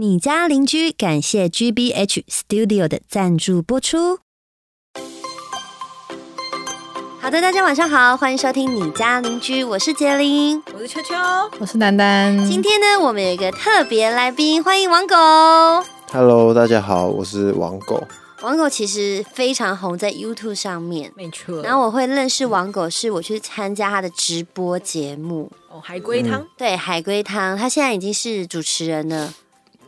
你家邻居感谢 GBH Studio 的赞助播出。好的，大家晚上好，欢迎收听你家邻居，我是杰林。我是秋秋，我是丹丹。今天呢，我们有一个特别来宾，欢迎王狗。Hello，大家好，我是王狗。王狗其实非常红在 YouTube 上面，没错。然后我会认识王狗，是我去参加他的直播节目，哦，海龟汤，对海龟汤，他现在已经是主持人了。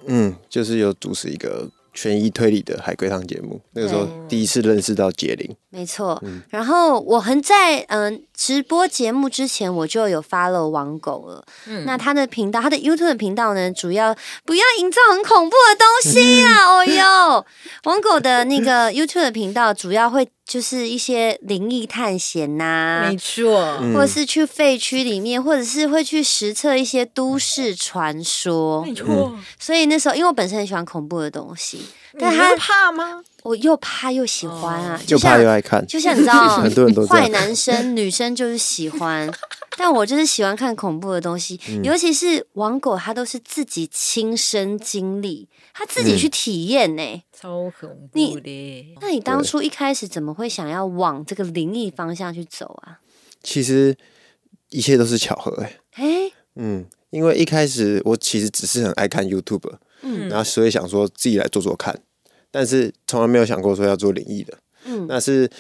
嗯，就是有主持一个悬疑推理的海龟汤节目，那个时候第一次认识到杰林。没错，然后我很在嗯、直播节目之前我就有 follow 王狗了。嗯那他的频道，他的 YouTube 的频道呢，主要不要营造很恐怖的东西啊！哦哟，王狗的那个 YouTube 的频道主要会就是一些灵异探险呐、没错。嗯或者是去废墟里面，或者是会去实测一些都市传说没。错，所以那时候，因为我本身很喜欢恐怖的东西，你但他会怕吗？我又怕又喜欢啊，又就怕又爱看，就像你知道，很多人都坏男生女生就是喜欢，但我就是喜欢看恐怖的东西，嗯。尤其是王狗，他都是自己亲身经历，他自嗯己去体验呢、超恐怖的。那你当初一开始怎么会想要往这个灵异方向去走啊？其实一切都是巧合哎、哎、嗯，因为一开始我其实只是很爱看 YouTube，嗯。然后所以想说自己来做做看，但是从来没有想过说要做灵异的。嗯。那是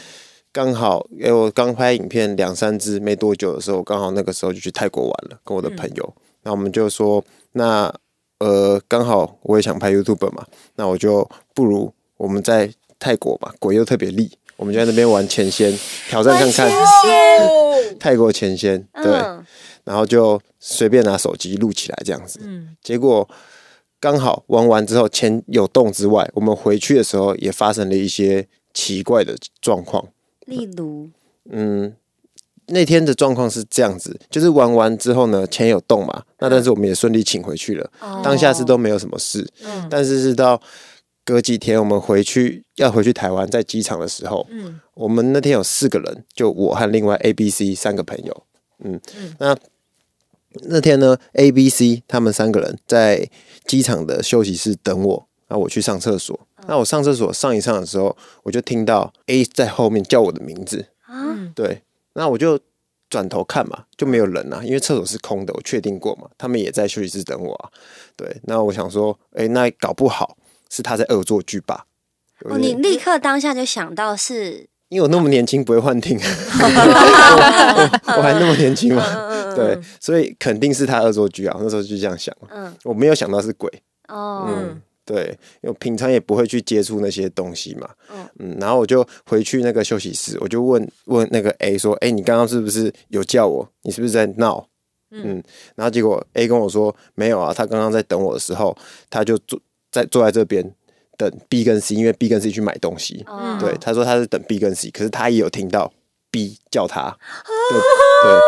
刚好，因为、我刚拍影片两三支没多久的时候，刚好那个时候就去泰国玩了，跟我的朋友，那、我们就说，那呃，刚好我也想拍 YouTube 嘛，那我就不如我们在泰国嘛，鬼又特别厉，我们就在那边玩前仙，挑战看看。哦，泰国前仙，对，嗯，然后就随便拿手机录起来这样子，嗯，结果刚好玩完之后，钱有动之外，我们回去的时候也发生了一些奇怪的状况。例如，嗯，那天的状况是这样子，就是玩完之后呢，钱有动嘛，那但是我们也顺利请回去了，哦。当下是都没有什么事，嗯。但是是到隔几天我们回去要回去台湾，在机场的时候，嗯。我们那天有四个人，就我和另外 A、B、C 三个朋友，嗯，嗯。那那天呢，A、B、C 他们三个人在机场的休息室等我，那我去上厕所。那我上厕所上一上的时候，我就听到 A 在后面叫我的名字，啊，对，那我就转头看嘛，就没有人啊，因为厕所是空的，我确定过嘛，他们也在休息室等我啊。对，那我想说，哎、那搞不好是他在恶作剧吧？哦，你立刻当下就想到是，因为我那么年轻，不会幻听，我我还那么年轻嘛，嗯对，所以肯定是他恶作剧啊。那时候就这样想，嗯，我没有想到是鬼，哦，嗯，对，因为我平常也不会去接触那些东西嘛，嗯。嗯，然后我就回去那个休息室，我就问问那个 A 说，哎、你刚刚是不是有叫我？你是不是在闹？嗯，然后结果 A 跟我说没有啊，他刚刚在等我的时候，他就坐在坐在这边等 B 跟 C，因为 B 跟 C 去买东西，嗯。对，他说他是等 B 跟 C，可是他也有听到 B 叫他，哦。对。对，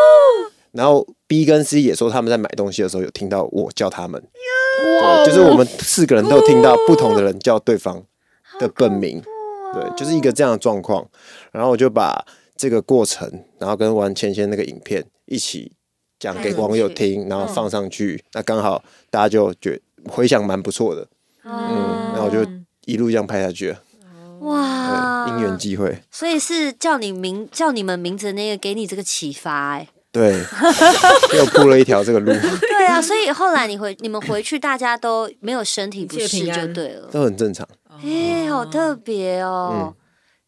然后 B 跟 C 也说他们在买东西的时候有听到我叫他们，对，就是我们四个人都有听到不同的人叫对方的本名，对，就是一个这样的状况，然后我就把这个过程，然后跟玩前线那个影片一起讲给网友听，然后放上去，那刚好大家就觉回响蛮不错的，嗯，然后我就一路这样拍下去了，哇，对，因缘际会。所以是叫你名叫你们名字的那个给你这个启发哎、对，又铺了一条这个路，对啊，所以后来你回你们回去，大家都没有身体不适就对了。都很正常。哎、好特别哦！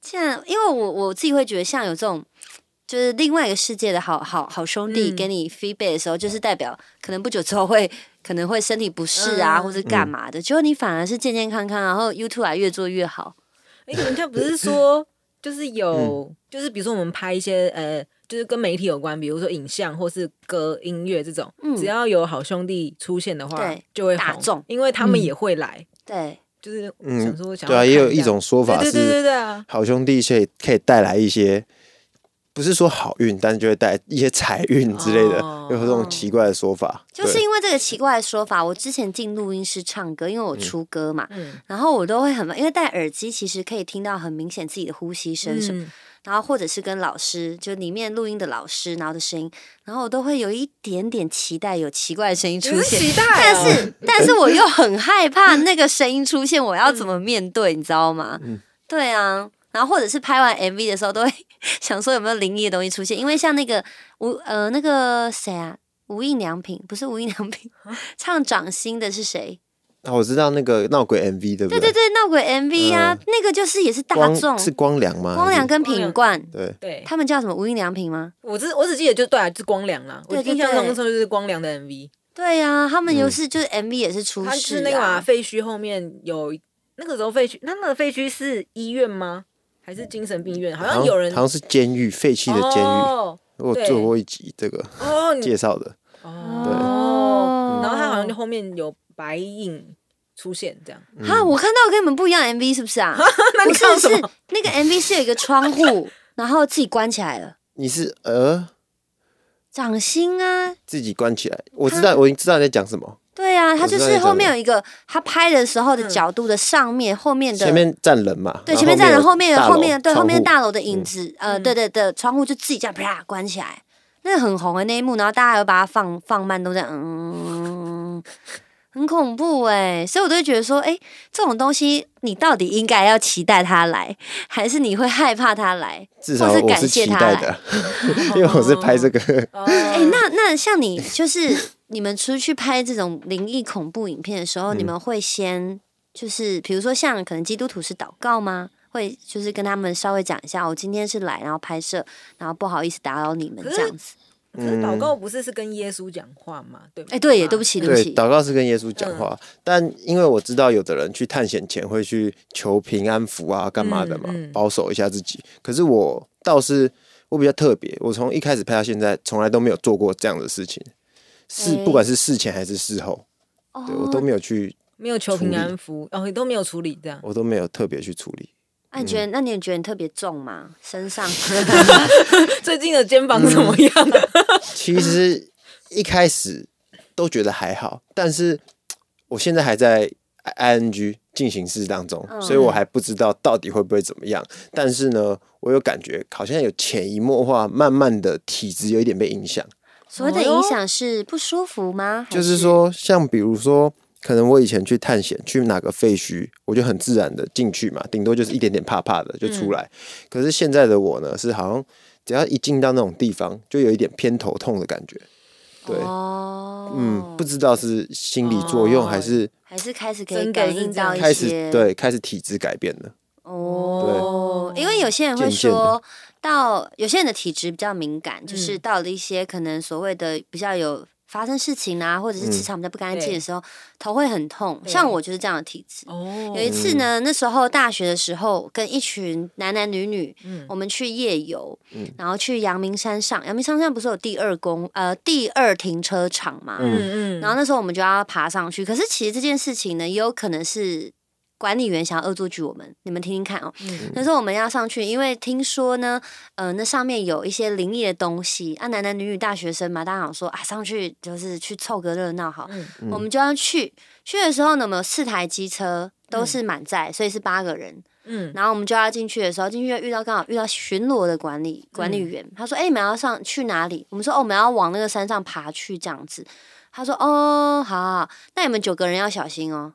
这样，因为我我自己会觉得，像有这种就是另外一个世界的好好好兄弟嗯给你 feedback 的时候，就是代表可能不久之后会可能会身体不适啊，嗯。或者干嘛的。结果你反而是健健康康，然后 YouTube 还越做越好。哎，人家不是说 就是有，就是比如说我们拍一些呃，就是跟媒体有关，比如说影像或是歌、音乐这种，嗯。只要有好兄弟出现的话对，就会红大众。因为他们也会来，对，就是嗯想说想对啊，也有一种说法对对对对是，对啊，好兄弟可以可以带来一些不是说好运，但是就会带一些财运之类的，哦。有这种奇怪的说法。就是因为这个奇怪的说法，我之前进录音室唱歌，因为我出歌嘛，嗯。然后我都会很，因为戴耳机其实可以听到很明显自己的呼吸声什么，嗯。然后或者是跟老师，就里面录音的老师，然后的声音，然后我都会有一点点期待有奇怪的声音出现。期待但哦，是，但是我又很害怕那个声音出现，我要怎么面对，你知道吗？嗯。对啊，然后或者是拍完 MV 的时候，都会想说有没有灵异的东西出现，因为像那个吴呃那个谁啊，无印良品不是无印良品，唱掌心的是谁？啊，我知道那个闹鬼 MV 对不对对对对，闹鬼 MV 啊，嗯那个就是也是大众，是光良吗？光良跟品冠，对，对，他们叫什么？无印良品吗？我只我只记得就对啊，就是光良啦。我对对印象中对那时候就是光良的 MV，对呀、他们嗯又是、就是 MV 也是出事是那个嘛，啊，废墟后面有那个时候废墟，那那个废墟是医院吗？还是精神病院？好像有人好像是监狱，废弃的监狱。哦我做过一集这个哦介绍的，哦，然后他好像就哦后面有白影出现这样。啊，我看到跟你们不一样 MV 是不是啊？不是，是？那个 MV 是有一个窗户，然后自己关起来了，你是呃掌心啊，自己关起来，我知道，我已经知道你在讲什么。对啊，它我知道你讲就是后面有一个他拍的时候的角度的上面，后面的前面站人嘛，对前面站人，后面后面的对后面大楼的影子，呃，嗯对对对，窗户就自己这样啪关起来，那个很红的那一幕，然后大家又把它放放慢，都在嗯。很恐怖哎、所以我都会觉得说，哎、这种东西你到底应该要期待它来，还是你会害怕它来？至少或是我是感谢他来期待的，因为我是拍这个，哦哎、那那像你就是你们出去拍这种灵异恐怖影片的时候，嗯你们会先就是比如说像可能基督徒是祷告吗？会就是跟他们稍微讲一下，我今天是来然后拍摄，然后不好意思打扰你们这样子。可是祷告不是是跟耶稣讲话吗？对吧，哎、对耶，对不起，对不，起，祷告是跟耶稣讲话，嗯。但因为我知道有的人去探险前会去求平安符啊，干嘛的嘛，嗯嗯。保守一下自己。可是我倒是我比较特别，我从一开始拍到现在，从来都没有做过这样的事情，是、哎不管是事前还是事后，哦对我都没有去，没有求平安符，哦，你都没有处理这样。我都没有特别去处理。那、你觉得，那你有觉得你特别重吗？身上 最近的肩膀怎么样？其实一开始都觉得还好，但是我现在还在 ing 进行式当中，嗯所以我还不知道到底会不会怎么样。但是呢，我有感觉好像有潜移默化，慢慢的体质有一点被影响。所谓的影响是不舒服吗？就是说，像比如说，可能我以前去探险，去哪个废墟，我就很自然的进去嘛，顶多就是一点点怕怕的就出来。可是现在的我呢，是好像只要一进到那种地方，就有一点偏头痛的感觉。对，哦，嗯，不知道是心理作用哦还是还是开始可以感应到一开始些对开始体质改变了。哦，对。因为有些人会说到有些人的体质比较敏感，嗯就是到了一些可能所谓的比较有发生事情啊，或者是嗯磁场比较不干净的时候，头会很痛。像我就是这样的体质。哦有一次呢，那时候大学的时候，跟一群男男女女，嗯我们去夜游，嗯然后去阳明山上。阳明山上不是有第二公呃第二停车场嘛？嗯嗯嗯，然后那时候我们就要爬上去，可是其实这件事情呢，也有可能是管理员想要恶作剧我们，你们听听看哦。嗯那时候我们要上去，因为听说呢，呃，那上面有一些灵异的东西啊，男男女女大学生嘛，大家想说啊，上去就是去凑个热闹好，嗯我们就要去。去的时候呢，我们有四台机车都是满载，所以是八个人。嗯然后我们就要进去的时候，进去就遇到刚好遇到巡逻的管理管理员，他说：“哎、你们要上去哪里？”我们说：“哦，我们要往那个山上爬去，这样子。”他说：“哦，好好好，那你们九个人要小心哦。”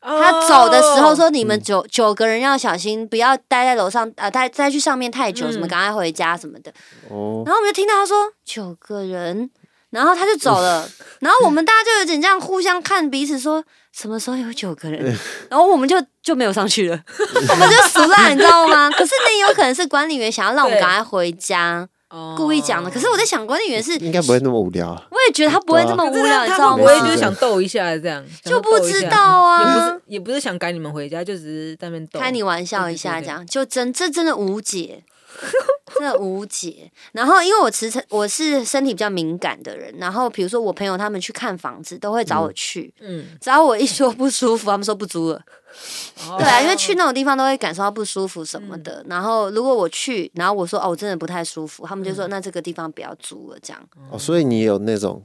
他走的时候说：“你们九、九个人要小心，不要待在楼上，呃，待待去上面太久，嗯。什么赶快回家什么的。哦，然后我们就听到他说九个人，然后他就走了，然后我们大家就有点这样互相看彼此说什么时候有九个人，然后我们就就没有上去了，我们就死了，你知道吗？可是那也有可能是管理员想要让我们赶快回家，故意讲的。可是我在想，管理员是，应该不会那么无聊啊。我也觉得他不会这么无聊，你知道吗会不？会就是想逗一下这样？就不知道啊也不是也不是想赶你们回家，就只是在那边逗。开你玩笑一下，这样就真这真的无解。真的无解。然后，因为我其实我是身体比较敏感的人，然后比如说我朋友他们去看房子，都会找我去，嗯，只要我一说不舒服，他们说不租了。哦对啊，因为去那种地方都会感受到不舒服什么的。然后如果我去，然后我说哦，我真的不太舒服，他们就说那这个地方不要租了，这样。哦，所以你有那种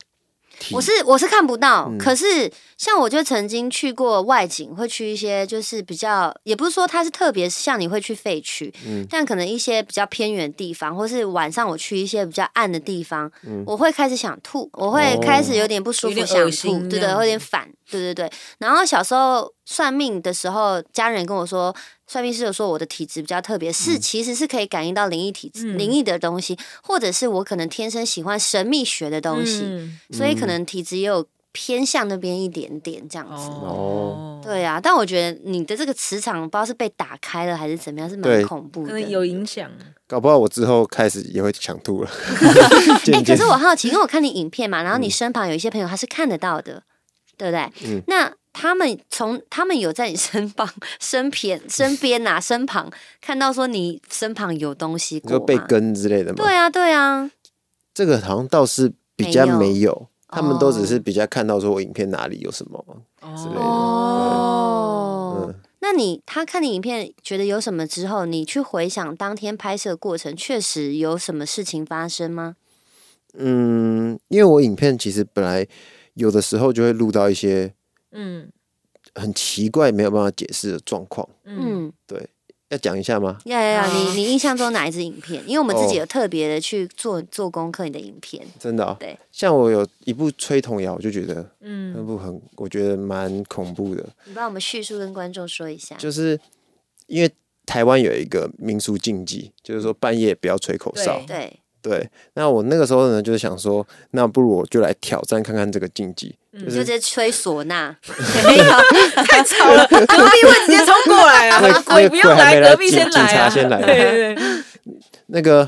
体，我是我是看不到，嗯。可是像我就曾经去过外景，会去一些就是比较，也不是说它是特别像你会去废墟，嗯。但可能一些比较偏远的地方，或是晚上我去一些比较暗的地方，嗯。我会开始想吐，我会开始有点不舒服，想吐，对对，会有点反，对对对。然后小时候算命的时候，家人跟我说。算命师有说我的体质比较特别，是其实是可以感应到灵异体质、嗯灵异的东西，或者是我可能天生喜欢神秘学的东西，嗯所以可能体质也有偏向那边一点点这样子。哦，对啊，但我觉得你的这个磁场不知道是被打开了还是怎么样，是蛮恐怖的。可能有影响。搞不好我之后开始也会想吐了。哎、可是我好奇，因为我看你影片嘛，然后你身旁有一些朋友他是看得到的，对不对？嗯那他们从他们有在你身旁、身边、身边呐、身旁看到说你身旁有东西你过吗？说被跟之类的吗？对啊，对啊，这个好像倒是比较没有没有，他们都只哦是比较看到说我影片哪里有什么。之类的哦。嗯，那你他看你影片觉得有什么之后，你去回想当天拍摄过程，确实有什么事情发生吗？嗯，因为我影片其实本来有的时候就会录到一些嗯很奇怪没有办法解释的状况，嗯，嗯，对，要讲一下吗？要要要！你你印象中哪一支影片？因为我们自己哦有特别的去做做功课，你的影片。真的、哦，对，像我有一部吹童谣，我就觉得嗯那嗯部很，我觉得蛮恐怖的，你帮我们叙述跟观众说一下。就是因为台湾有一个民俗禁忌，就是说半夜不要吹口哨对。对，对，那我那个时候呢，就是想说，那不如我就来挑战看看这个禁忌，嗯就直接吹唢呐，没有，太吵了，隔壁会直接冲过来啊！那鬼不用来，隔壁先来警！察先来啊对对对，那个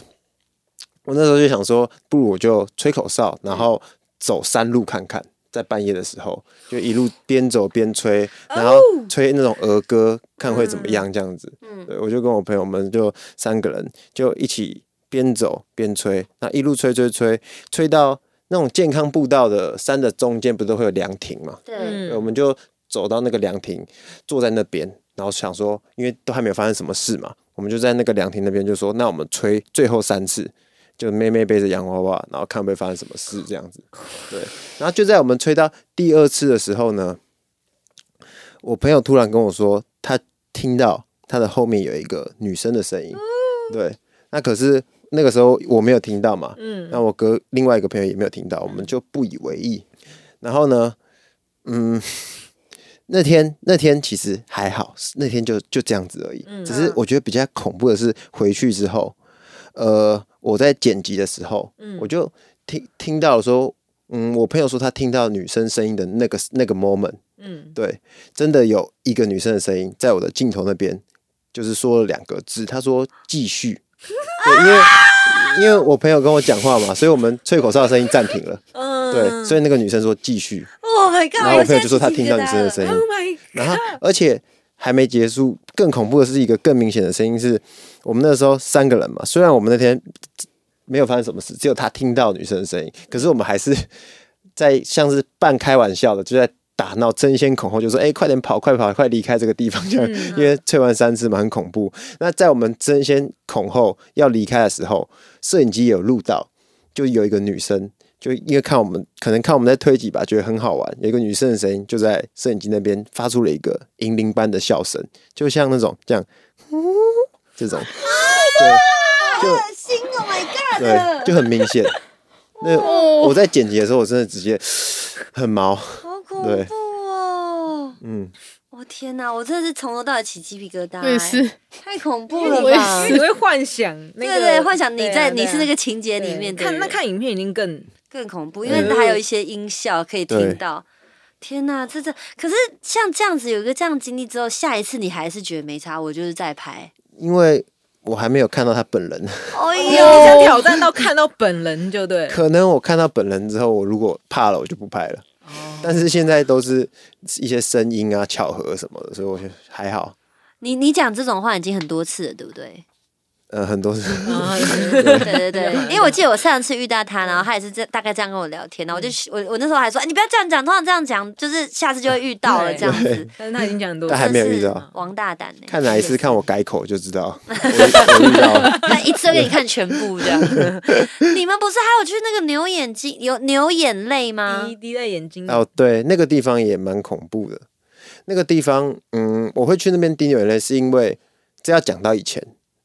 我那时候就想说，不如我就吹口哨，然后走山路看看。在半夜的时候，就一路边走边吹，然后吹那种儿歌，看会怎么样这样子。嗯，对，我就跟我朋友们就三个人就一起边走边吹，那一路吹吹吹，吹到那种健康步道的山的中间，不是都会有凉亭嘛？对，嗯我们就走到那个凉亭，坐在那边，然后想说，因为都还没有发生什么事嘛，我们就在那个凉亭那边就说，那我们吹最后三次，就妹妹背着洋娃娃，然后看会发生什么事这样子。对，然后就在我们吹到第二次的时候呢，我朋友突然跟我说，他听到他的后面有一个女生的声音。对，那可是那个时候我没有听到嘛，嗯那我哥另外一个朋友也没有听到，我们就不以为意。然后呢，嗯，那天那天其实还好，那天就就这样子而已。嗯只是我觉得比较恐怖的是回去之后，呃，我在剪辑的时候，嗯我就听听到说，嗯，我朋友说他听到女生声音的那个那个 moment，嗯对，真的有一个女生的声音在我的镜头那边，就是说了两个字，她说继续。对，因为因为我朋友跟我讲话嘛，所以我们吹口哨的声音暂停了。嗯对，所以那个女生说继续，Oh my god！然后我朋友就说他听到女生的声音然后而且还没结束，更恐怖的是一个更明显的声音是，我们那时候三个人嘛，虽然我们那天没有发生什么事，只有他听到女生的声音，可是我们还是 在像是半开玩笑的，就在打闹，争先恐后，就说：“哎、快点跑，快跑，快离开这个地方！”这样，嗯 因为吹完三次嘛，很恐怖。那在我们争先恐后要离开的时候，摄影机有录到，就有一个女生。就因为看我们，可能看我们在推挤吧，觉得很好玩。有一个女生的声音就在摄影机那边发出了一个银铃般的笑声，就像那种这样，这种，就就恶心！Oh my god！对，就很明显。那 我在剪辑的时候，我真的直接很毛，对怖哦！嗯，我天哪，我真的是从头到尾起鸡皮疙瘩、我也是，太恐怖了吧？你会幻想那个，对对，幻想你在、啊你是那个情节里面的人看那看影片已经更更恐怖，因为它还有一些音效可以听到。天呐，这这可是像这样子有一个这样经历之后，下一次你还是觉得没差，我就是在拍。因为我还没有看到他本人，哎你呦，想挑战到看到本人就对了。可能我看到本人之后，我如果怕了，我就不拍了。但是现在都是一些声音啊、巧合什么的，所以我觉得还好。你你讲这种话已经很多次了，对不对？呃，很多是啊 对对对，因为我记得我上次遇到他，然后他也是这大概这样跟我聊天，然后我就我我那时候还说，哎，你不要这样讲，通常这样讲，就是下次就会遇到了这样子。但是他已经讲很多 但次，还没有遇到王大胆呢，看哪一次看我改口就知道，我我遇到了。那一次就给你看全部这样。你们不是还有去那个牛眼睛有牛眼泪吗滴？滴在眼睛，哦，对，那个地方也蛮恐怖的。那个地方，嗯，我会去那边滴眼泪，是因为这要讲到以前，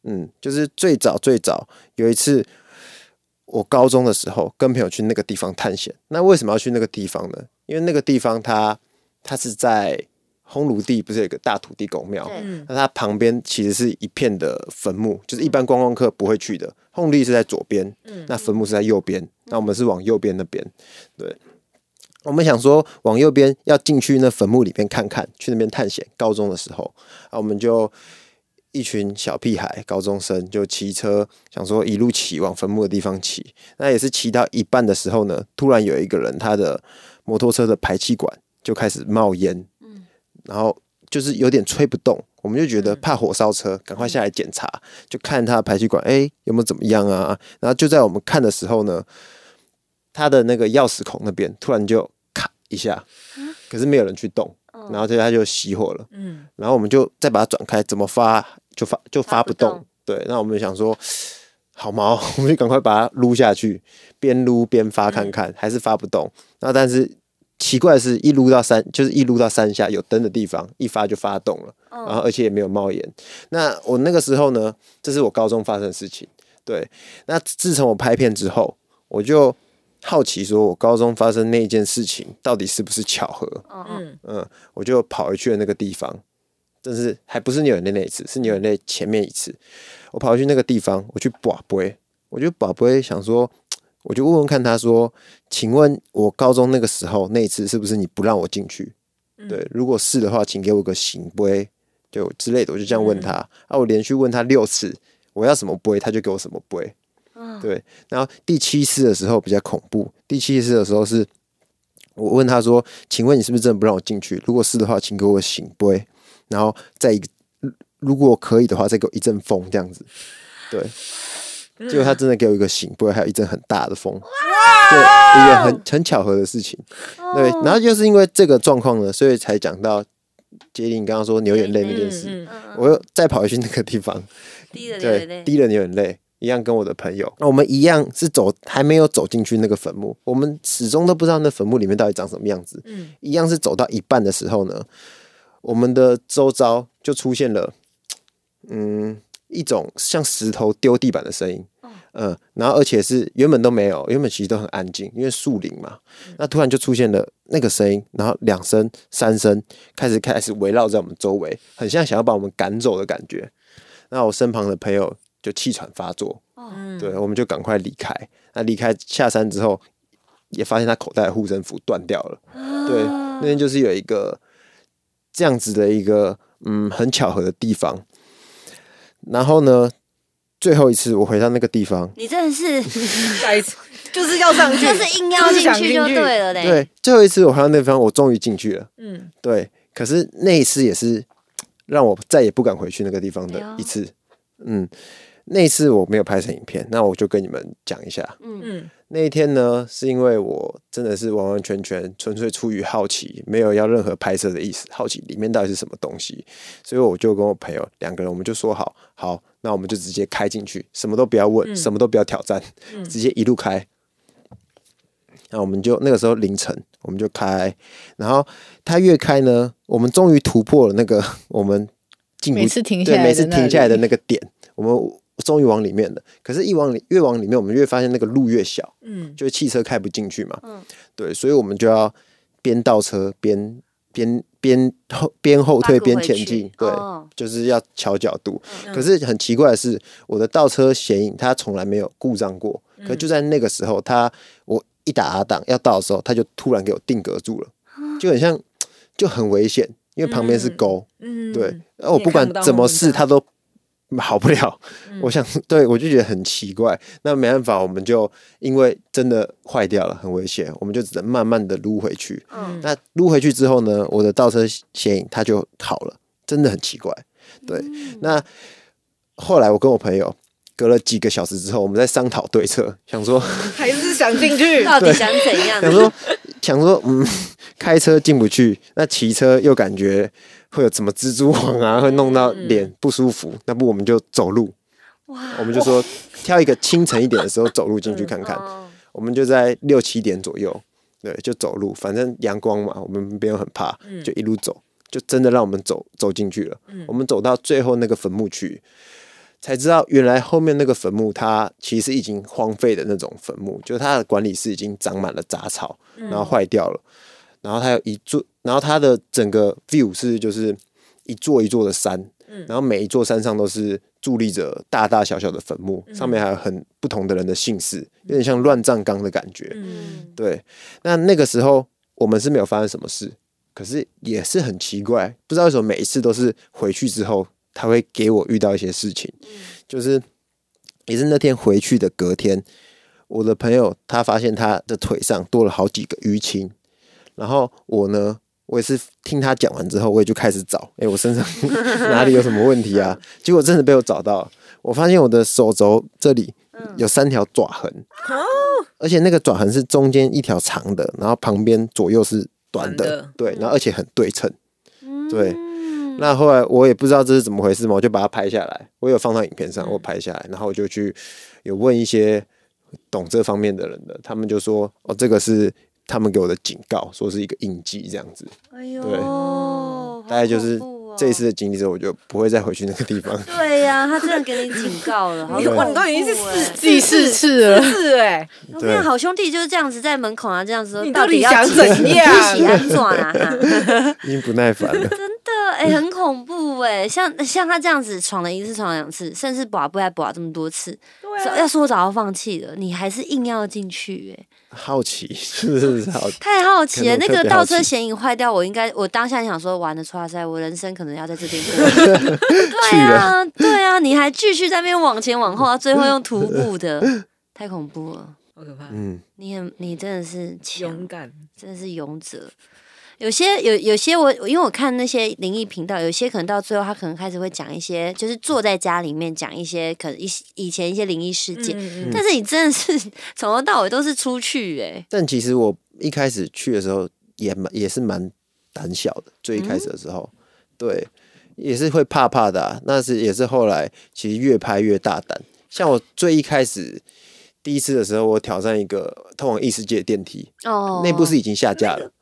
嗯，就是最早最早有一次，我高中的时候跟朋友去那个地方探险。那为什么要去那个地方呢？因为那个地方它它是在烘炉地，不是有一个大土地公庙？嗯那它旁边其实是一片的坟墓，就是一般观光客不会去的。烘地是在左边，嗯那坟墓是在右边，那我们是往右边那边。对，我们想说往右边要进去那坟墓里面看看，去那边探险。高中的时候，啊，我们就一群小屁孩，高中生就骑车，想说一路骑往坟墓的地方骑。那也是骑到一半的时候呢，突然有一个人他的摩托车的排气管就开始冒烟，嗯。然后就是有点吹不动，我们就觉得怕火烧车，赶快下来检查，就看他的排气管，哎，有没有怎么样啊？然后就在我们看的时候呢，他的那个钥匙孔那边突然就咔一下，可是没有人去动，然后这他就熄火了，嗯。然后我们就再把它转开，怎么发就发就发不动对，那我们想说。好毛，我们就赶快把它撸下去，边撸边发看看，还是发不动。那但是奇怪的是，一撸到山，就是一撸到山下有灯的地方，一发就发动了，然后而且也没有冒烟。那我那个时候呢，这是我高中发生的事情。对，那自从我拍片之后，我就好奇说，我高中发生那一件事情到底是不是巧合？嗯嗯，我就跑回去了那个地方，但是还不是牛眼泪那一次，是牛眼泪前面一次。我跑回去那个地方，我去把杯，我就把杯想说，我就问问看他说，请问我高中那个时候那一次是不是你不让我进去？对，如果是的话，请给我个醒杯，就之类的，我就这样问他。啊，我连续问他六次，我要什么杯，他就给我什么杯。对，然后第七次的时候比较恐怖，第七次的时候是我问他说：“请问你是不是真的不让我进去？如果是的话，请给我醒杯，然后再一个，如果可以的话，再给我一阵风，这样子。”对，结果他真的给我一个醒不过，还有一阵很大的风，就一个很很巧合的事情。对，然后就是因为这个状况呢，所以才讲到杰林刚刚说流眼泪那件事，嗯我又再跑回去那个地方，滴了滴了流眼泪，一样跟我的朋友，那我们一样是走，还没有走进去那个坟墓，我们始终都不知道那坟墓里面到底长什么样子。嗯。一样是走到一半的时候呢，我们的周遭就出现了，嗯，一种像石头丢地板的声音。嗯，然后而且是原本都没有，原本其实都很安静，因为树林嘛。那突然就出现了那个声音，然后两声、三声开始开始围绕在我们周围，很像想要把我们赶走的感觉。那我身旁的朋友就气喘发作，嗯对，我们就赶快离开。那离开下山之后，也发现他口袋的护身符断掉了。对，那边就是有一个这样子的一个嗯很巧合的地方。然后呢，最后一次我回到那个地方，你真的是下一次 就是要上去，就是硬要进去就对了嘞。对，最后一次我回到那个地方，我终于进去了。嗯对，可是那一次也是让我再也不敢回去那个地方的一次。嗯，那次我没有拍成影片，那我就跟你们讲一下。嗯嗯那一天呢，是因为我真的是完完全全纯粹出于好奇，没有要任何拍摄的意思，好奇里面到底是什么东西，所以我就跟我朋友两个人，我们就说好，好，那我们就直接开进去，什么都不要问，什么都不要挑战，直接一路开。那我们就那个时候凌晨，我们就开，然后它越开呢，我们终于突破了那个 我们进不每次停下对每来的那次停下来的那个点，我们终于往里面了。可是，一往里越往里面，我们越发现那个路越小，嗯。就是汽车开不进去嘛。嗯。对，所以我们就要边倒车边边边后边后退边前进，对，哦。就是要调角度。可是很奇怪的是，我的倒车显影它从来没有故障过，可就在那个时候，它我一打 R 档要倒的时候，它就突然给我定格住了，就很像就很危险，因为旁边是沟，嗯，对，然后我不管怎么试，它都 好不了。我想，对我就觉得很奇怪。那没办法，我们就因为真的坏掉了，很危险，我们就只能慢慢的撸回去。嗯那撸回去之后呢，我的倒车显影它就好了，真的很奇怪。对，那后来我跟我朋友隔了几个小时之后，我们在商讨对策，想说还是想进去。到底想怎样？想说想说，嗯，开车进不去，那骑车又感觉会有什么蜘蛛网啊，会弄到脸不舒服，那不我们就走路。哇我们就说挑一个清晨一点的时候走路进去看看。哦我们就在六七点左右，对，就走路，反正阳光嘛，我们没有很怕，就一路走，就真的让我们走走进去了。我们走到最后那个坟墓区，才知道原来后面那个坟墓它其实已经荒废的那种坟墓，就是它的管理室已经长满了杂草，然后坏掉了。然后它有一座，然后它的整个 view 是就是一座一座的山，然后每一座山上都是伫立着大大小小的坟墓，上面还有很不同的人的姓氏，有点像乱葬岗的感觉。嗯，对，那那个时候我们是没有发生什么事，可是也是很奇怪，不知道为什么每一次都是回去之后，他会给我遇到一些事情，就是也是那天回去的隔天，我的朋友他发现他的腿上多了好几个淤青，然后我呢。我也是听他讲完之后，我也就开始找，哎、我身上 哪里有什么问题啊？结果真的被我找到了，我发现我的手肘这里有三条爪痕，而且那个爪痕是中间一条长的，然后旁边左右是短的，的。对，然后而且很对称。嗯。对。那后来我也不知道这是怎么回事嘛，我就把它拍下来，我有放到影片上，我拍下来，然后我就去有问一些懂这方面的人的，他们就说哦，这个是他们给我的警告，说是一个印记这样子。哎呦，对。好大概就是这一次的经历之后，我就不会再回去那个地方。对呀、他真的给你警告了，好你哇，恐怖你刚已经是哎四第四次了。是哎，我跟，好兄弟就是这样子在门口啊，这样子说，你到到底要几怎样？几喜安转啊？已经不耐烦了。真的哎、很恐怖哎、像像他这样子闯了一次，闯了两次，甚至把不还把这么多次，对啊，要说我早就放弃了，你还是硬要进去哎、好奇，是不是好奇？太好奇了。那个倒车显影坏掉，我应该我当下想说，完了，哇塞，我人生可能要在这边过。对啊，对啊，你还继续在那边往前往后，到 最后用徒步的，太恐怖了。好可怕，嗯，你很，你真的是强勇敢，真的是勇者。有些有有些我因为我看那些灵异频道，有些可能到最后他可能开始会讲一些，就是坐在家里面讲一些可能一些以前一些灵异事件，嗯嗯 但是你真的是从头到尾都是出去哎、但其实我一开始去的时候也蛮也是蛮胆小的，最一开始的时候，对，也是会怕怕的、啊。那是也是后来其实越拍越大胆。像我最一开始第一次的时候，我挑战一个通往异世界的电梯，哦，那部是已经下架了，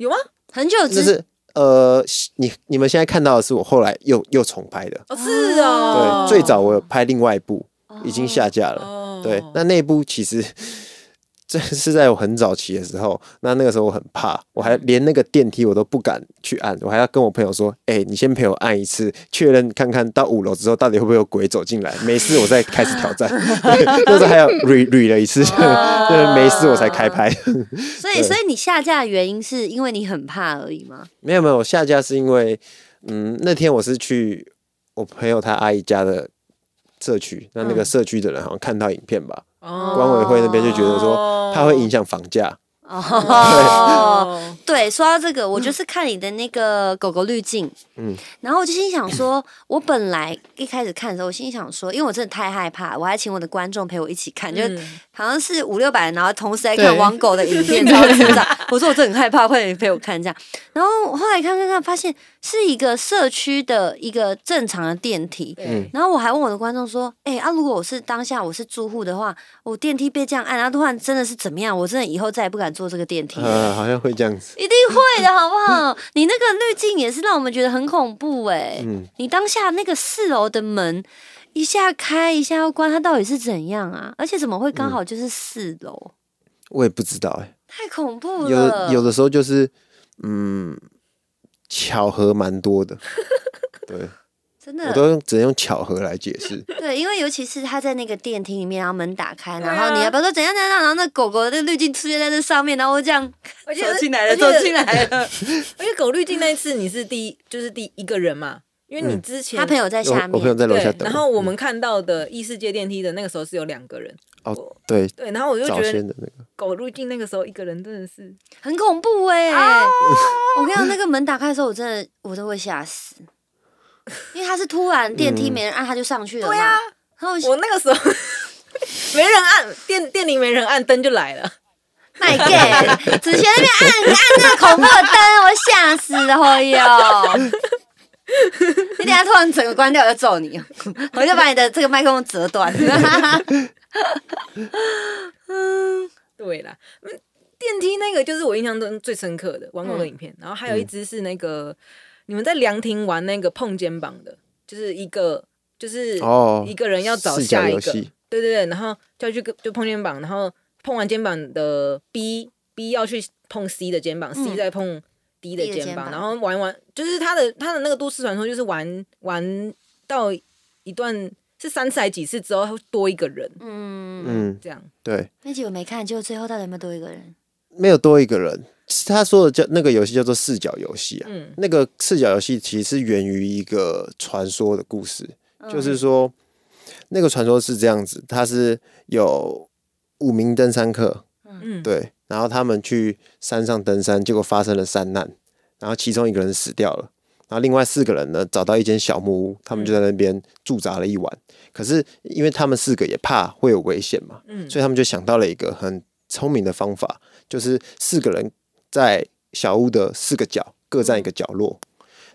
有吗？很久之就是呃，你你们现在看到的是我后来又又重拍的。哦，是哦，对，最早我有拍另外一部，已经下架了。哦，对，那那部其实这 是在我很早期的时候，那那个时候我很怕，我还连那个电梯我都不敢去按，我还要跟我朋友说：“哎、你先陪我按一次，确认看看到五楼之后到底会不会有鬼走进来，没事我再开始挑战。对”那时候还有 re re 了一次，就是没事我才开拍。所以所以你下架的原因是因为你很怕而已吗？没有没有，我下架是因为，嗯，那天我是去我朋友他阿姨家的社区，那那个社区的人好像看到影片吧，哦管委会那边就觉得说怕会影响房价。哦，哦，对，说到这个，我就是看你的那个狗狗滤镜，嗯嗯，然后我就心想说，我本来一开始看的时候，我心想说，因为我真的太害怕，我还请我的观众陪我一起看，就嗯好像是五六百人，然后同时在看对网狗的影片，超智障。我说我真的很害怕，快点陪我看这样。然后我后来看看看，发现是一个社区的一个正常的电梯。嗯，然后我还问我的观众说：“哎、啊，如果我是当下我是住户的话，我电梯被这样按，然后突然真的是怎么样？我真的以后再也不敢坐这个电梯了。呃，好像会这样子。一定会的，好不好？你那个滤镜也是让我们觉得很恐怖哎、嗯你当下那个四楼的门一下开一下要关，它到底是怎样啊？而且怎么会刚好就是四楼？我也不知道哎、太恐怖了！有有的时候就是，嗯，巧合蛮多的。对，真的。我都用只能用巧合来解释。对，因为尤其是他在那个电梯里面，然后门打开，然后你要不要说怎样怎样，然后那狗狗的那滤镜出现在这上面，然后我这样 走进来了，走进来了。而且狗滤镜那一次你是第一，就是第一个人嘛，因为你之前他朋友在我下我朋友面，对，在楼下等。然后我们看到的异世界电梯的那个时候是有两个人，哦，对，对，然后我就觉得的那个，狗滤镜那个时候一个人真的是，很恐怖哎、啊！我跟你讲，那个门打开的时候，我真的我都会吓死，因为他是突然电梯没人按，他就上去了嘛。对啊，然后我那个时候没人按店店里没人按灯就来了，卖 gay，子轩那边按按那个恐怖的灯，我吓死了，哎呦！你等下突然整个关掉，我就揍你，我就把你的这个麦克风折断。嗯对啦，嗯，电梯那个就是我印象中最深刻的玩过的影片，然后还有一只是那个、你们在凉亭玩那个碰肩膀的，就是一个就是哦一个人要找下一个，游戏对对对，然后就要去跟就碰肩膀，然后碰完肩膀的 B B 要去碰 C 的肩膀、c 再碰 D 的肩膀，肩膀然后玩玩就是他的他的那个都市传说，就是玩玩到一段是三次还几次之后，他会多一个人嗯，嗯，这样。对，那集我没看，结果最后到底有没有多一个人？没有多一个人。他说的叫那个游戏叫做视角游戏啊，嗯。那个视角游戏其实是源于一个传说的故事，嗯。就是说那个传说是这样子，他是有五名登山客，嗯，对，然后他们去山上登山，结果发生了山难，然后其中一个人死掉了，然后另外四个人呢找到一间小木屋，他们就在那边驻扎了一晚。可是因为他们四个也怕会有危险嘛，嗯。所以他们就想到了一个很聪明的方法，就是四个人在小屋的四个角各占一个角落，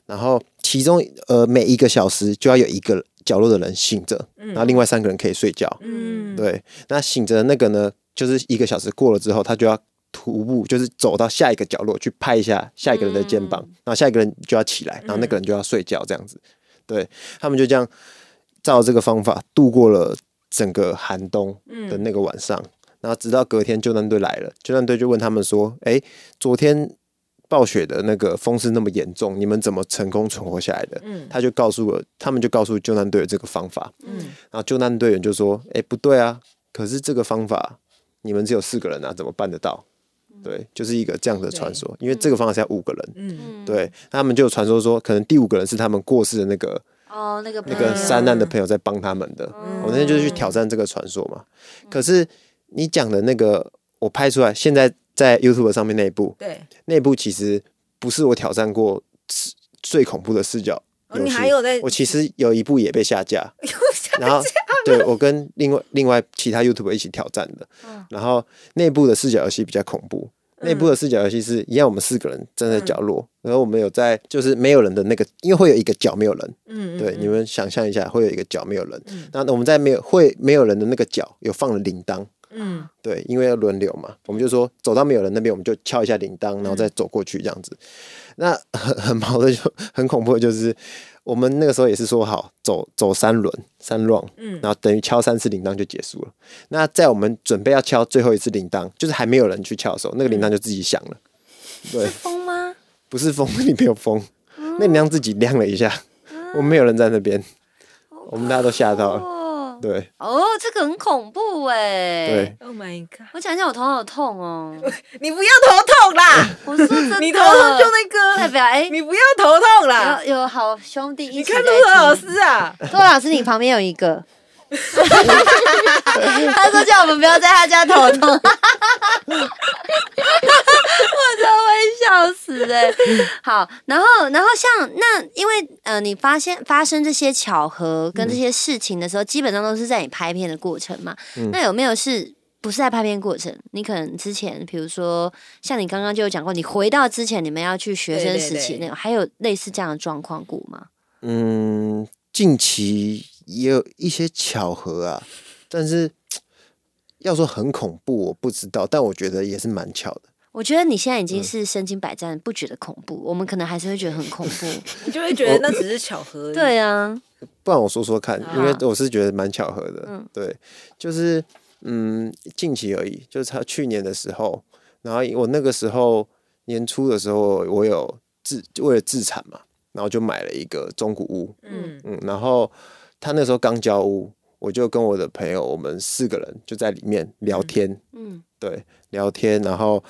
然后其中呃每一个小时就要有一个角落的人醒着，然后另外三个人可以睡觉。嗯，对，那醒着的那个呢，就是一个小时过了之后，他就要徒步，就是走到下一个角落去拍一下下一个人的肩膀，然后下一个人就要起来，然后那个人就要睡觉，这样子。对他们就这样照这个方法度过了整个寒冬的那个晚上，然后直到隔天救难队来了，救难队就问他们说：“哎，昨天暴雪的那个风势那么严重，你们怎么成功存活下来的？”嗯他就告诉了，他们就告诉救难队有这个方法，嗯然后救难队员就说：“哎、不对啊，可是这个方法你们只有四个人啊，怎么办得到？”对，就是一个这样的传说，因为这个方法是要五个人。嗯对，他们就有传说说，可能第五个人是他们过世的那个哦，那个那个山难的朋友在帮他们的。我那天就是去挑战这个传说嘛。可是你讲的那个，我拍出来，现在在 YouTube 上面那一部，对，那一部其实不是我挑战过最最恐怖的视角。你还有在我其实有一部也被下架，然后对我跟另外另外其他 YouTube 一起挑战的，然后内部的视角游戏比较恐怖。内部的视角游戏是一样，我们四个人站在角落，然后我们有在就是没有人的那个，因为会有一个角没有人，嗯，对，你们想象一下，会有一个角没有人，那我们在没有会没有人的那个角有放了铃铛，嗯对，因为要轮流嘛，我们就说走到没有人那边，我们就敲一下铃铛，然后再走过去这样子。那很 很毛的就很恐怖的就是，我们那个时候也是说好走走三轮三 round，嗯然后等于敲三次铃铛就结束了。那在我们准备要敲最后一次铃铛，就是还没有人去敲的时候，那个铃铛就自己响了。对，风吗？不是风，你没有风，那铃铛自己亮了一下，我们没有人在那边，我们大家都吓到了。哦对哦，这个很恐怖哎。对，，Oh my god，我讲一下，我头好痛哦。你不要头痛啦，我说真的，你头痛就那个，代表哎，你不要头痛啦，有有好兄弟一你起你看陆老。师啊，陆老师，你旁边有一个。他说叫我们不要在他家头痛，我真的会笑死哎、好，然后然后像那，因为呃，你发现发生这些巧合跟这些事情的时候，基本上都是在你拍片的过程嘛。那有没有是不是在拍片过程？你可能之前，比如说像你刚刚就有讲过，你回到之前你们要去学生时期对对对那种，还有类似这样的状况过吗？嗯，近期也有一些巧合啊，但是要说很恐怖，我不知道，但我觉得也是蛮巧的。我觉得你现在已嗯经是身经百战，不觉得恐怖，我们可能还是会觉得很恐怖。你就会觉得那只是巧合。对啊，不然我说说看，因为我是觉得蛮巧合的。嗯对，就是嗯，近期而已，就是他去年的时候，然后我那个时候年初的时候，我有自为了自产嘛，然后就买了一个中古屋，嗯嗯，然后他那时候刚交屋，我就跟我的朋友，我们四个人就在里面聊天，嗯对，聊天，然后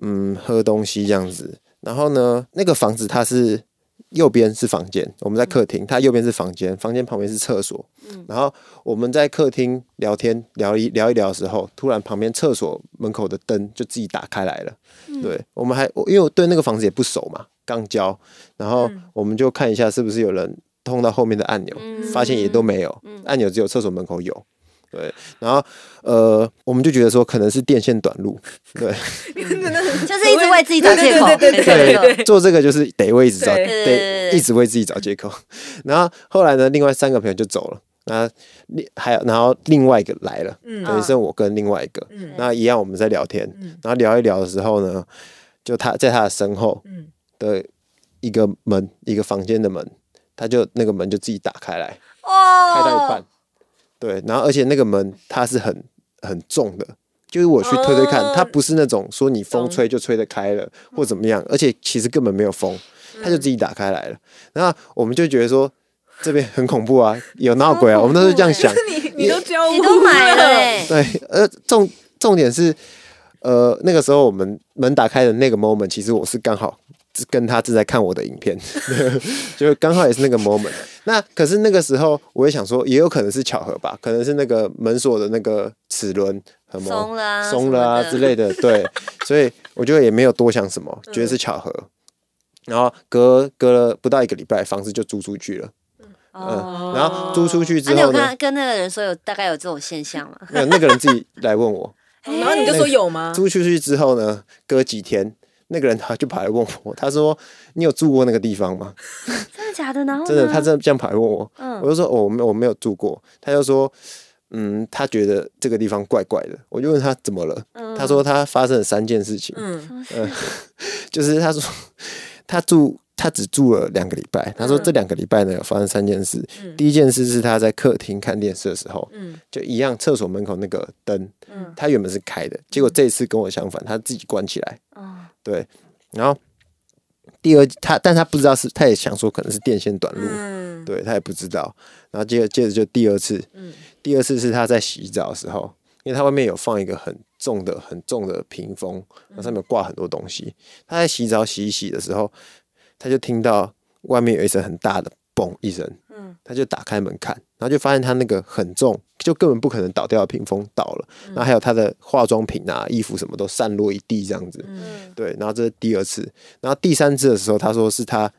嗯喝东西这样子。然后呢，那个房子它是右边是房间，我们在客厅，它右边是房间，房间旁边是厕所。嗯然后我们在客厅聊天聊一聊一聊的时候，突然旁边厕所门口的灯就自己打开来了。对，我们还我因为我对那个房子也不熟嘛，刚交，然后我们就看一下是不是有人通到后面的按钮，嗯。发现也都没有，按钮只有厕所门口有。对，然后呃，我们就觉得说可能是电线短路，对。就是一直为自己找借口，对做这个就是得为一直找，对。对对对得一直为自己找借口。然后后来呢，另外三个朋友就走了，那另还有然后另外一个来了，嗯。等于剩我跟另外一个，嗯。那一样我们在聊天，嗯。然后聊一聊的时候呢，就他在他的身后嗯。的一个门，一个房间的门，他就那个门就自己打开来，哦，开到一半，对，然后而且那个门它是很很重的，就是我去推推看，哦。它不是那种说你风吹就吹得开了或怎么样，而且其实根本没有风，它就自己打开来了。然后我们就觉得说这边很恐怖啊，有闹鬼啊，我们都是这样想。你 你都交你都买了哎，对，呃，重重点是，呃，那个时候我们门打开的那个 moment，其实我是刚好跟他正在看我的影片，就是刚好也是那个 moment。那可是那个时候，我也想说，也有可能是巧合吧，可能是那个门锁的那个齿轮什么松了啊松了啊之类的，对，所以我觉得也没有多想什么，觉得是巧合。然后隔隔了不到一个礼拜，房子就租出去了。嗯。然后租出去啊，你有之后呢，跟跟那个人说有大概有这种现象吗？没有那个人自己来问我，然后你就说有吗？租出去之后呢，隔几天，那个人他就跑来问我，他说：“你有住过那个地方吗 真的假的？然后？”真的，他真的这样跑来问我，嗯我就说：“哦，我没有我没有住过。”他就说：“嗯，他觉得这个地方怪怪的。”我就问他怎么了，嗯他说他发生了三件事情，嗯 就是他说他住。他只住了两个礼拜，他说嗯这两个礼拜呢有发生三件事。嗯第一件事是他在客厅看电视的时候，嗯就一样，厕所门口那个灯，嗯他原本是开的，结果这一次跟我相反，他自己关起来。哦对，然后第二他，但他不知道是，他也想说可能是电线短路，嗯对他也不知道。然后接着接着就第二次，嗯第二次是他在洗澡的时候，因为他外面有放一个很重的、很重的屏风，那上面挂很多东西。他在洗澡洗一洗的时候，他就听到外面有一声很大的嘣一声，嗯他就打开门看，然后就发现他那个很重，就根本不可能倒掉的屏风倒了，然后还有他的化妆品啊、衣服什么都散落一地这样子。嗯对，然后这是第二次，然后第三次的时候，他说是他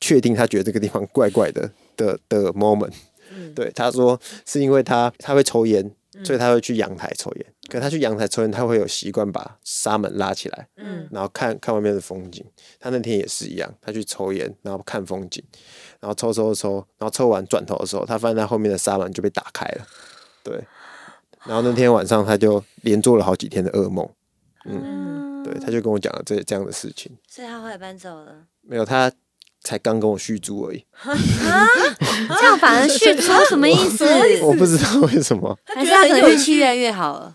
确定他觉得这个地方怪怪的的的 moment。嗯对，他说是因为他他会抽烟，所以他会去阳台抽烟。可他去阳台抽烟，他会有习惯把纱门拉起来，嗯然后看看外面的风景。他那天也是一样，他去抽烟，然后看风景，然后抽抽抽，然后抽完转头的时候，他发现他后面的纱门就被打开了。对，然后那天晚上他就连做了好几天的噩梦。嗯，对，他就跟我讲了这这样的事情。所以他后来搬走了。没有，他才刚跟我续租而已，这样反而续租什么意思？我不知道为什么，还是他可能运气越来越好了？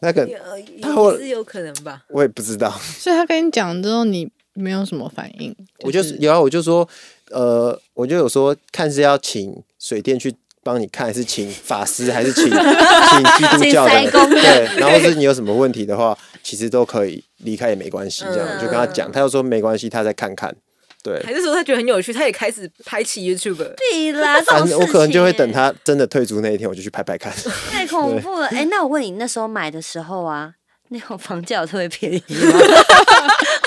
那个呃他会也是有可能吧。我也不知道。所以他跟你讲之后，你没有什么反应，我就是有啊，我就说，呃，我就有说，看是要请水电去帮你看，还是请法师，还是请 请基督教的？对，然后是你有什么问题的话，其实都可以离开也没关系，这样、嗯就跟他讲，他又说没关系，他再看看。对，还是说他觉得很有趣，他也开始拍起 YouTube 了。对啦，这种事我可能就会等他真的退租那一天，我就去拍拍看。太恐怖了。哎，那我问你，那时候买的时候啊，那种房价有特别便宜吗？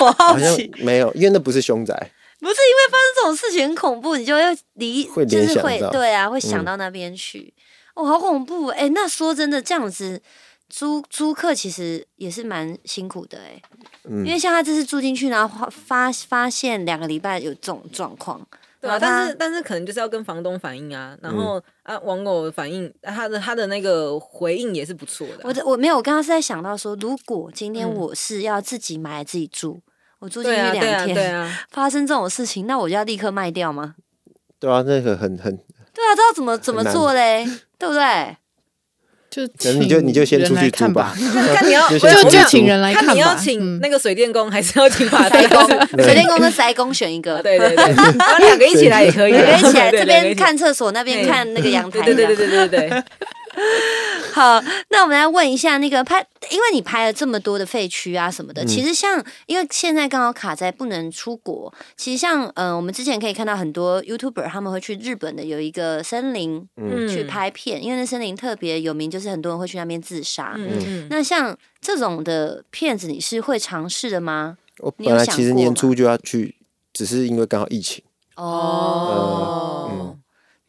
我好奇，没有，因为那不是凶宅。不是因为发生这种事情很恐怖，你就要离，会就是会对啊，会想嗯到那边去。哦，好恐怖！哎，那说真的，这样子租租客其实也是蛮辛苦的哎，因为嗯，像他这次住进去，然后发发发现两个礼拜有这种状况，对啊，但是但是可能就是要跟房东反映啊，然后、嗯啊网友反应，啊他的他的那个回应也是不错的啊、我的我没有，我刚刚是在想到说，如果今天嗯。我是要自己买来自己住，我住进去两天，啊对啊，发生这种事情，那我就要立刻卖掉吗？对啊，那个很很，对啊，知道怎么怎么做嘞，对不对？就你就你就先请人来出去住吧。看吧。看你要 就就请人来看你要请那个水电工，还是要请法 塞工，水电工跟塞工选一个，对对对，然后两个一起来也可以啊，两个一起来，这边。看厕所，那边看那个阳台。对对对对对对，好，那我们来问一下那个拍，因为你拍了这么多的废墟啊什么的，嗯。其实像因为现在刚好卡在不能出国，其实像嗯、呃我们之前可以看到很多 YouTuber 他们会去日本的有一个森林嗯。去拍片，因为那森林特别有名，就是很多人会去那边自杀。嗯嗯。那像这种的片子，你是会尝试的吗？我本来其实年初就要去，只是因为刚好疫情。哦。嗯，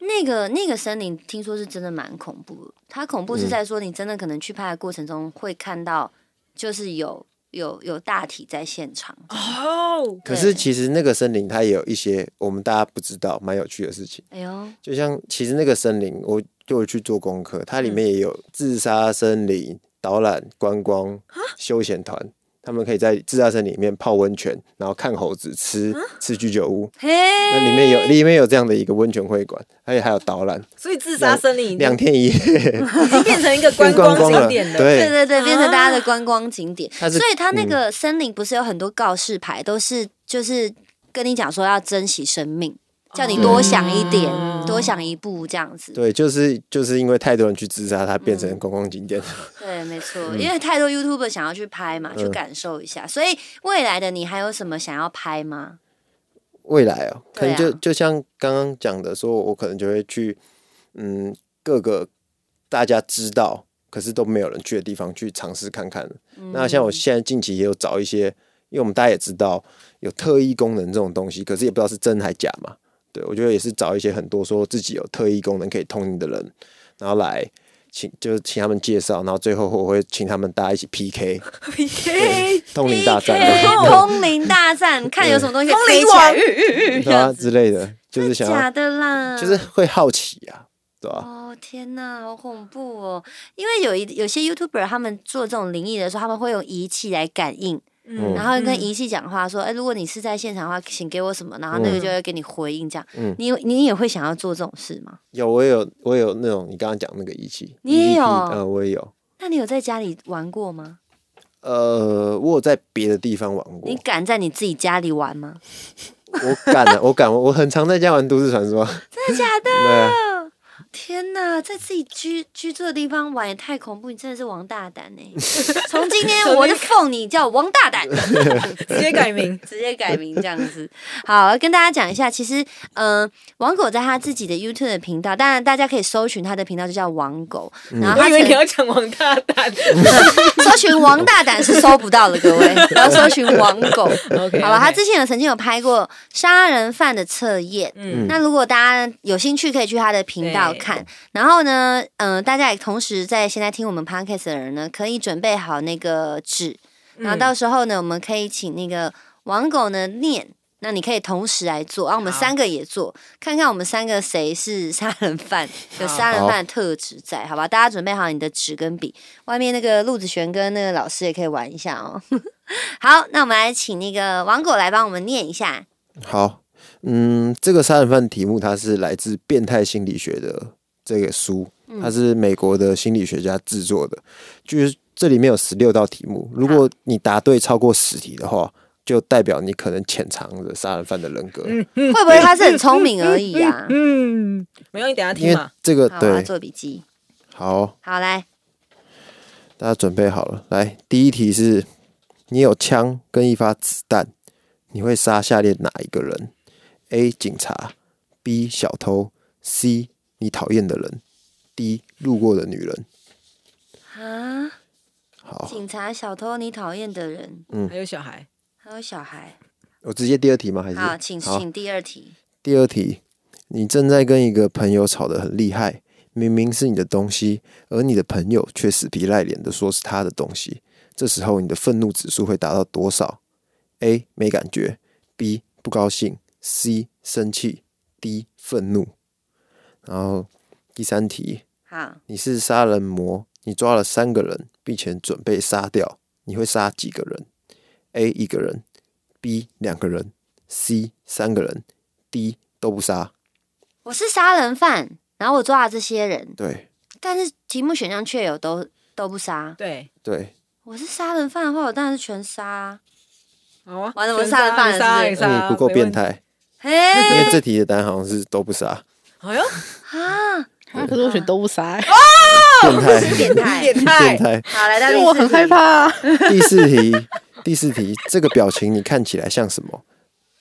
那个那个森林听说是真的蛮恐怖的，它恐怖是嗯。在说你真的可能去拍的过程中会看到，就是有有有大体在现场。哦，可是其实那个森林它也有一些我们大家不知道蛮有趣的事情，哎呦，就像其实那个森林，我就有去做功课，它里嗯。面也有自杀森林、导览、观光、休闲团。他们可以在自杀森林里面泡温泉，然后看猴子、吃吃居酒屋。嘿，那里面有里面有这样的一个温泉会馆，而且还有导览，所以自杀森林两天一夜。已经变成一个观光景点了。对对，对对，变成大家的观光景点。所以它那嗯个森林不是有很多告示牌，都是就是跟你讲说要珍惜生命，叫你多想一点，哦多想一步这样子。对，就是就是因为太多人去自杀，它变成公共景点。对，没错，因为太多 YouTuber 想要去拍嘛，去嗯感受一下。所以未来的你还有什么想要拍吗？未来哦，可能就、啊就像刚刚讲的，说我可能就会去嗯各个大家知道可是都没有人去的地方去尝试看看。嗯那像我现在近期也有找一些，因为我们大家也知道有特异功能这种东西，可是也不知道是真还假嘛。对我觉得也是找一些很多说自己有特异功能可以通灵的人，然后来请就是请他们介绍，然后最后我会请他们大家一起 PK PK 通灵大战。通灵大战，看有什么东西可以飞起来，对啊之类的，就是想假，的啦，就是会好奇啊，对吧、哦天哪，好恐怖哦！因为有一有些 YouTuber 他们做这种灵异的时候，他们会用仪器来感应，嗯然后跟仪器讲话说：“哎，如果你是在现场的话，请给我什么？”然后那个就会给你回应。这样，嗯你你也会想要做这种事吗？有，我有，我有那种你刚刚讲那个仪器，你也有呃，我也有。那你有在家里玩过吗？呃，我有在别的地方玩过你，敢在你自己家里玩吗？我敢啊，我敢，我很常在家玩都市传说。真的假的？天哪，在自己居居住的地方玩也太恐怖！你真的是王大胆呢、从今天我就奉你叫王大胆，直接改名。直接改名这样子。好，跟大家讲一下，其实，嗯、王狗在他自己的 YouTube 的频道，当然大家可以搜寻他的频道，就叫王狗。然后他以为你要讲王大胆。搜寻王大胆是搜不到的，各位要搜寻王狗。好吧，他之前有曾经有拍过杀人犯的测验。嗯那如果大家有兴趣，可以去他的频道对看。然后呢，嗯、大家也同时在现在听我们 podcast 的人呢，可以准备好那个纸，然后到时候呢，我们可以请那个王狗呢念。那你可以同时来做，然后我们三个也做，看看我们三个谁是杀人犯，有杀人犯的特质在，好吧？大家准备好你的纸跟笔，外面那个陆子璇跟那个老师也可以玩一下哦。好，那我们来请那个王狗来帮我们念一下。好，嗯，这个杀人犯题目它是来自《变态心理学》的这个书，它是美国的心理学家制作的，就是这里面有十六道题目，如果你答对超过十题的话，就代表你可能潜藏着杀人犯的人格，会不会他是很聪明而已啊？嗯，没有，你等一下因为听嘛。这个对，做笔记。好，好，来，大家准备好了，来，第一题是：你有枪跟一发子弹，你会杀下列哪一个人？A. 警察，B. 小偷，C. 你讨厌的人，D. 路过的女人。啊，好，警察、小偷，你讨厌的人，嗯还有小孩，还有小孩。我直接第二题吗？还是好，请好请第二题。第二题，你正在跟一个朋友吵得很厉害，明明是你的东西，而你的朋友却死皮赖脸的说是他的东西。这时候你的愤怒指数会达到多少？A. 没感觉，B. 不高兴，C. 生气，D. 愤怒。然后第三题，好，你是杀人魔，你抓了三个人，并且准备杀掉，你会杀几个人？A. 一个人，B. 两个人，C. 三个人，D. 都不杀。我是杀人犯，然后我抓了这些人，对但是题目选项却有都都不杀。对，对，我是杀人犯的话，我当然是全杀啊。好啊，完了我全杀人犯杀，是不是你杀，你不够。变态，嘿因为这题的答案好像是都不杀，哎呦，啊，啊，可是我选都不杀、欸，变态，变态。变变态，态。好，来到因第四题为我很害。怕、啊。第四题，第四题，这个表情你看起来像什么？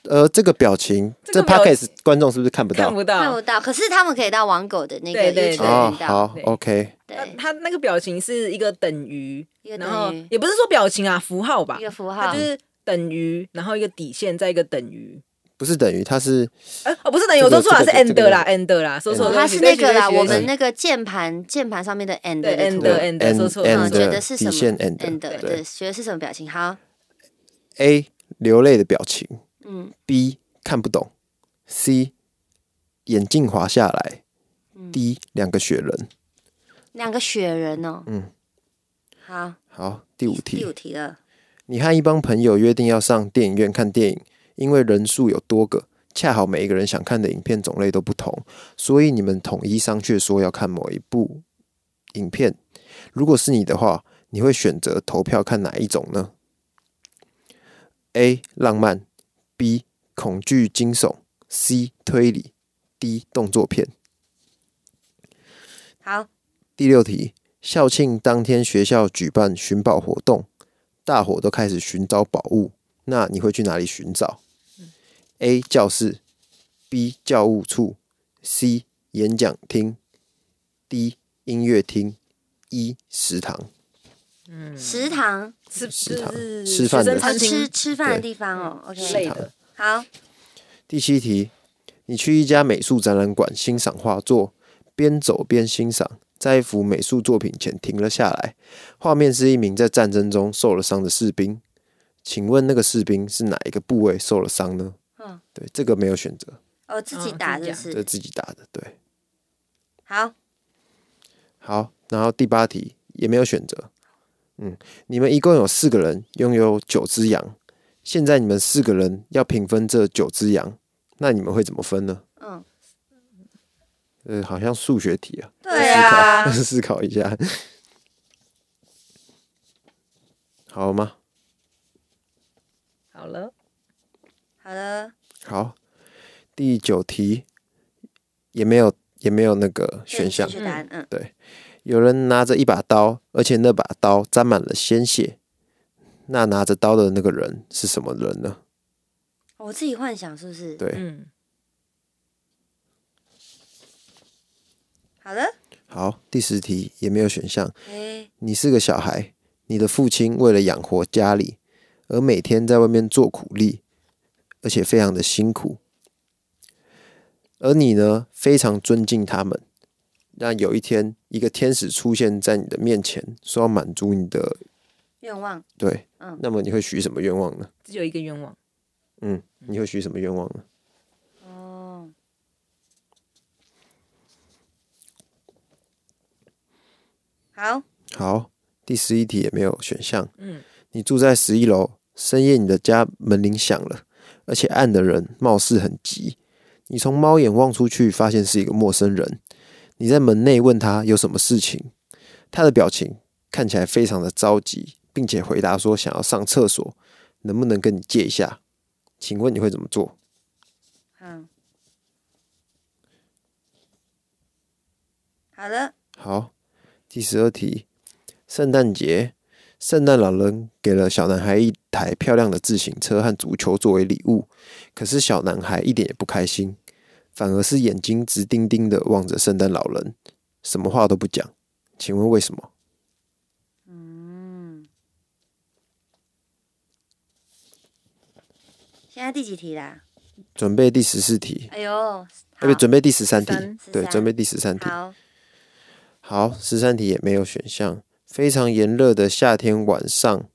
呃，这个表情，这这个表 podcast 观众是不是看不到？看？不到。看不。到，可是他们可以到网狗的那个对对道，好对，OK，他对，他那个表情是一个等于，然后也不是说表情啊，符号吧。一，个符号。它就，是等于，然后一个底线，再一个等于，不是等于，它是哎，哦，不是等于我说错了，是 end 个啦，end 啦，说错它是那个啦，我们那个键盘键盘上面的 end 对的图 end end 说错觉得是什么底线 and end 对。对，觉得是什么表情？好，A 流泪的表情嗯，B 看不懂，C 眼镜滑下来，D 两个雪人。两个雪人哦，嗯，好，好，第五题。第五题，题了，你和一帮朋友约定要上电影院看电影，因为人数有多个，恰好每一个人想看的影片种类都不同，所以你们统一商榷说要看某一部影片。如果是你的话，你会选择投票看哪一种呢？A. 浪漫，B. 恐惧惊悚，C. 推理，D. 动作片。好，第六题，校庆当天学校举办寻宝活动，大伙都开始寻找宝物，那你会去哪里寻找？A. 教室，B. 教务处，C. 演讲厅，D. 音乐厅，E. 食堂。嗯食堂是食堂是吃饭的吃吃饭的地方哦，OK，好，第七题，你去一家美术展览馆欣赏画作，边走边欣赏，在一幅美术作品前停了下来，画面是一名在战争中受了伤的士兵。请问那个士兵是哪一个部位受了伤呢？嗯，对，这个没有选择，哦，自己哦打就自己讲这是自己打的。对，好，好，然后第八题也没有选择。嗯，你们一共有四个人拥有九只羊，现在你们四个人要平分这九只羊，那你们会怎么分呢？嗯，呃，好像数学题啊。对啊，思考 思考一下，好吗？好了，好了，好，第九题也没有也没有那个选项正。确答案，嗯，有人拿着一把刀，而且那把刀沾满了鲜血。那拿着刀的那个人是什么人呢？我自己幻想是不是？对，嗯，好了，好，第十题也没有选项。哎，你是个小孩，你的父亲为了养活家里，而每天在外面做苦力，而且非常的辛苦。而你呢，非常尊敬他们。那有一天，一个天使出现在你的面前，说要满足你的愿望，对，嗯那么你会许什么愿望呢？只有一个愿望，嗯，你会许什么愿望呢？哦，好，好，第十一题也没有选项。嗯，你住在十一楼，深夜你的家门铃响了，而且按的人貌似很急。你从猫眼望出去，发现是一个陌生人。你在门内问他有什么事情，他的表情看起来非常的着急，并且回答说想要上厕所，能不能跟你借一下？请问你会怎么做？嗯，好的，好，第十二题，圣诞节，圣诞老人给了小男孩一台漂亮的自行车和足球作为礼物，可是小男孩一点也不开心，反而是眼睛直盯盯的望着圣诞老人，什么话都不讲。请问为什么？嗯，现在第几题啦？准备第十四题，哎呦，哎，好不，准备第十三题三，对，13准备第十三题。好，好，十三题也没有选项。非常炎热的夏天晚上，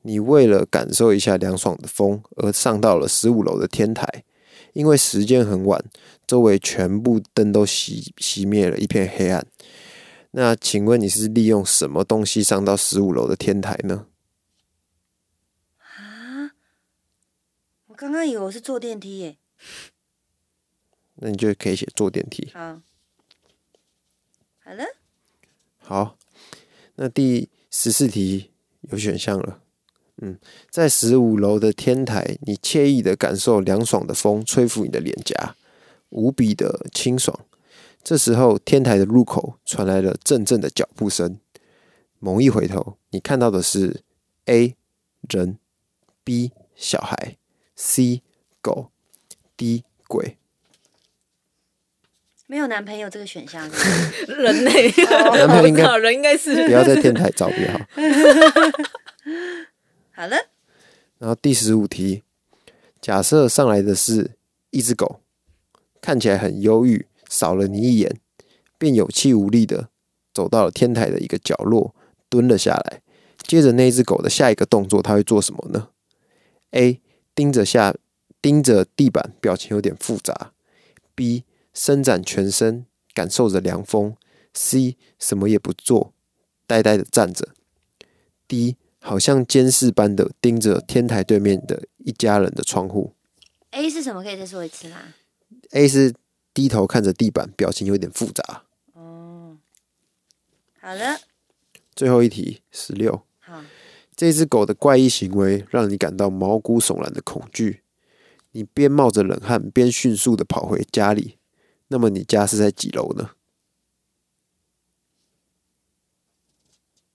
你为了感受一下凉爽的风，而上到了十五楼的天台。因为时间很晚，周围全部灯都熄熄灭了，一片黑暗。那请问你是利用什么东西上到十五楼的天台呢？啊，我刚刚以为我是坐电梯耶。那你就可以写坐电梯。好，好了，好，那第十四题有选项了。嗯，在十五楼的天台，你惬意的感受凉爽的风吹拂你的脸颊，无比的清爽。这时候，天台的入口传来了阵阵的脚步声。猛一回头，你看到的是 A 人，B 小孩，C 狗，D 鬼。没有男朋友这个选项 人类，男朋友应该人应该是不要在天台找比较好。好了，然后第十五题，假设上来的是一只狗，看起来很忧郁，扫了你一眼，便有气无力的走到了天台的一个角落，蹲了下来。接着那只狗的下一个动作，它会做什么呢？A. 盯着下，盯着地板，表情有点复杂。B. 伸展全身，感受着凉风。C. 什么也不做，呆呆的站着。D. 好像监视般的盯着天台对面的一家人的窗户。A 是什么？可以再说一次吗？A 是低头看着地板，表情有点复杂。哦，好了，最后一题，十六。好，这只狗的怪异行为让你感到毛骨悚然的恐惧，你边冒着冷汗边迅速的跑回家里。那么你家是在几楼呢？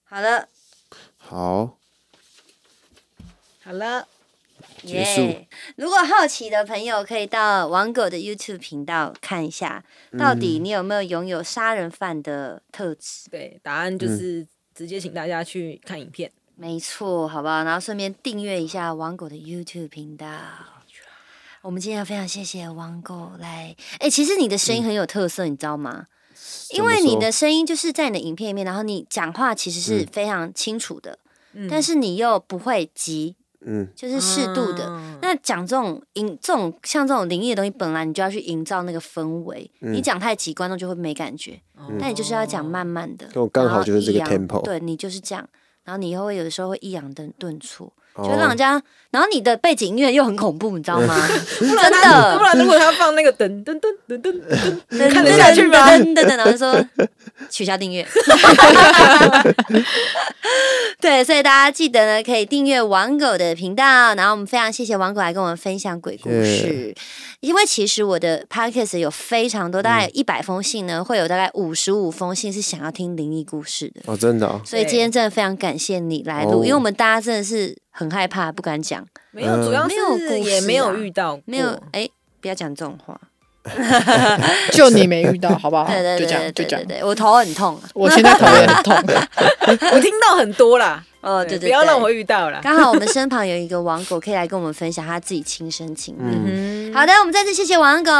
好了，好，好了，结束耶！如果好奇的朋友，可以到王狗的 YouTube 频道看一下，到底你有没有拥有杀人犯的特质？对，答案就是直接请大家去看影片。没错，好不好？然后顺便订阅一下王狗的 YouTube 频道。我们今天非常谢谢王狗来，哎、其实你的声音很有特色，你知道吗？因为你的声音就是在你的影片里面，然后你讲话其实是嗯。非常清楚的，嗯。但是你又不会急，嗯，就是适度的。啊。那讲这种营这种像这种灵异的东西，本来你就要去营造那个氛围，嗯。你讲太急，观众就会没感觉。但你就是要讲慢慢的，跟我刚好就是这个 tempo 对你就是这样，然后你又会有的时候会抑扬顿顿挫，哦就会让人家，然后你的背景音乐又很恐怖，你知道吗？真不的，然如果他放那个噔噔噔噔噔噔，噔看得下去吗噔噔噔，然后就说取消订阅。对，所以大家记得呢，可以订阅王狗的频道。然后我们非常谢谢王狗来跟我们分享鬼故事。因为其实我的 podcast 有非常多，大概有一百封信呢，会有大概五十五封信是想要听灵异故事的。哦，真的、哦，所以今天真的非常感谢你来录，哦因为我们大家真的是很害怕，不敢讲，没有，主要没有故是也没有啊遇到过，没有哎、不要讲这种话。就你没遇到，好不好？对对对就这样，对就这样。对对对，我头很痛啊。我现在头也很痛，我听到很多啦。哦，对对，不要让我。遇到了。刚好我们身旁有一个王狗，可以来跟我们分享他自己亲身经历。嗯，好的，我们再次谢谢王狗，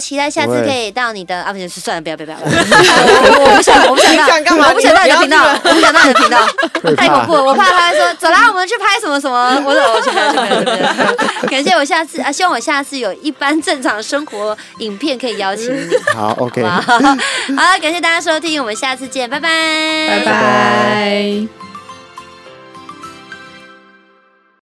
期待下次可以到你的啊，不是算了，不要不要不要，我 我不想，我不想到，你想干嘛？我不想到你的频道，你我不想到你的频道，太恐怖了，我怕他会说走啦，我们去拍什么什么，我走我去不要去不要去不要去，感谢我下次啊，希望我下次有一般正常生活影片可以邀请你，好，OK，好，好，感谢大家收听，我们下次见，拜拜，拜拜。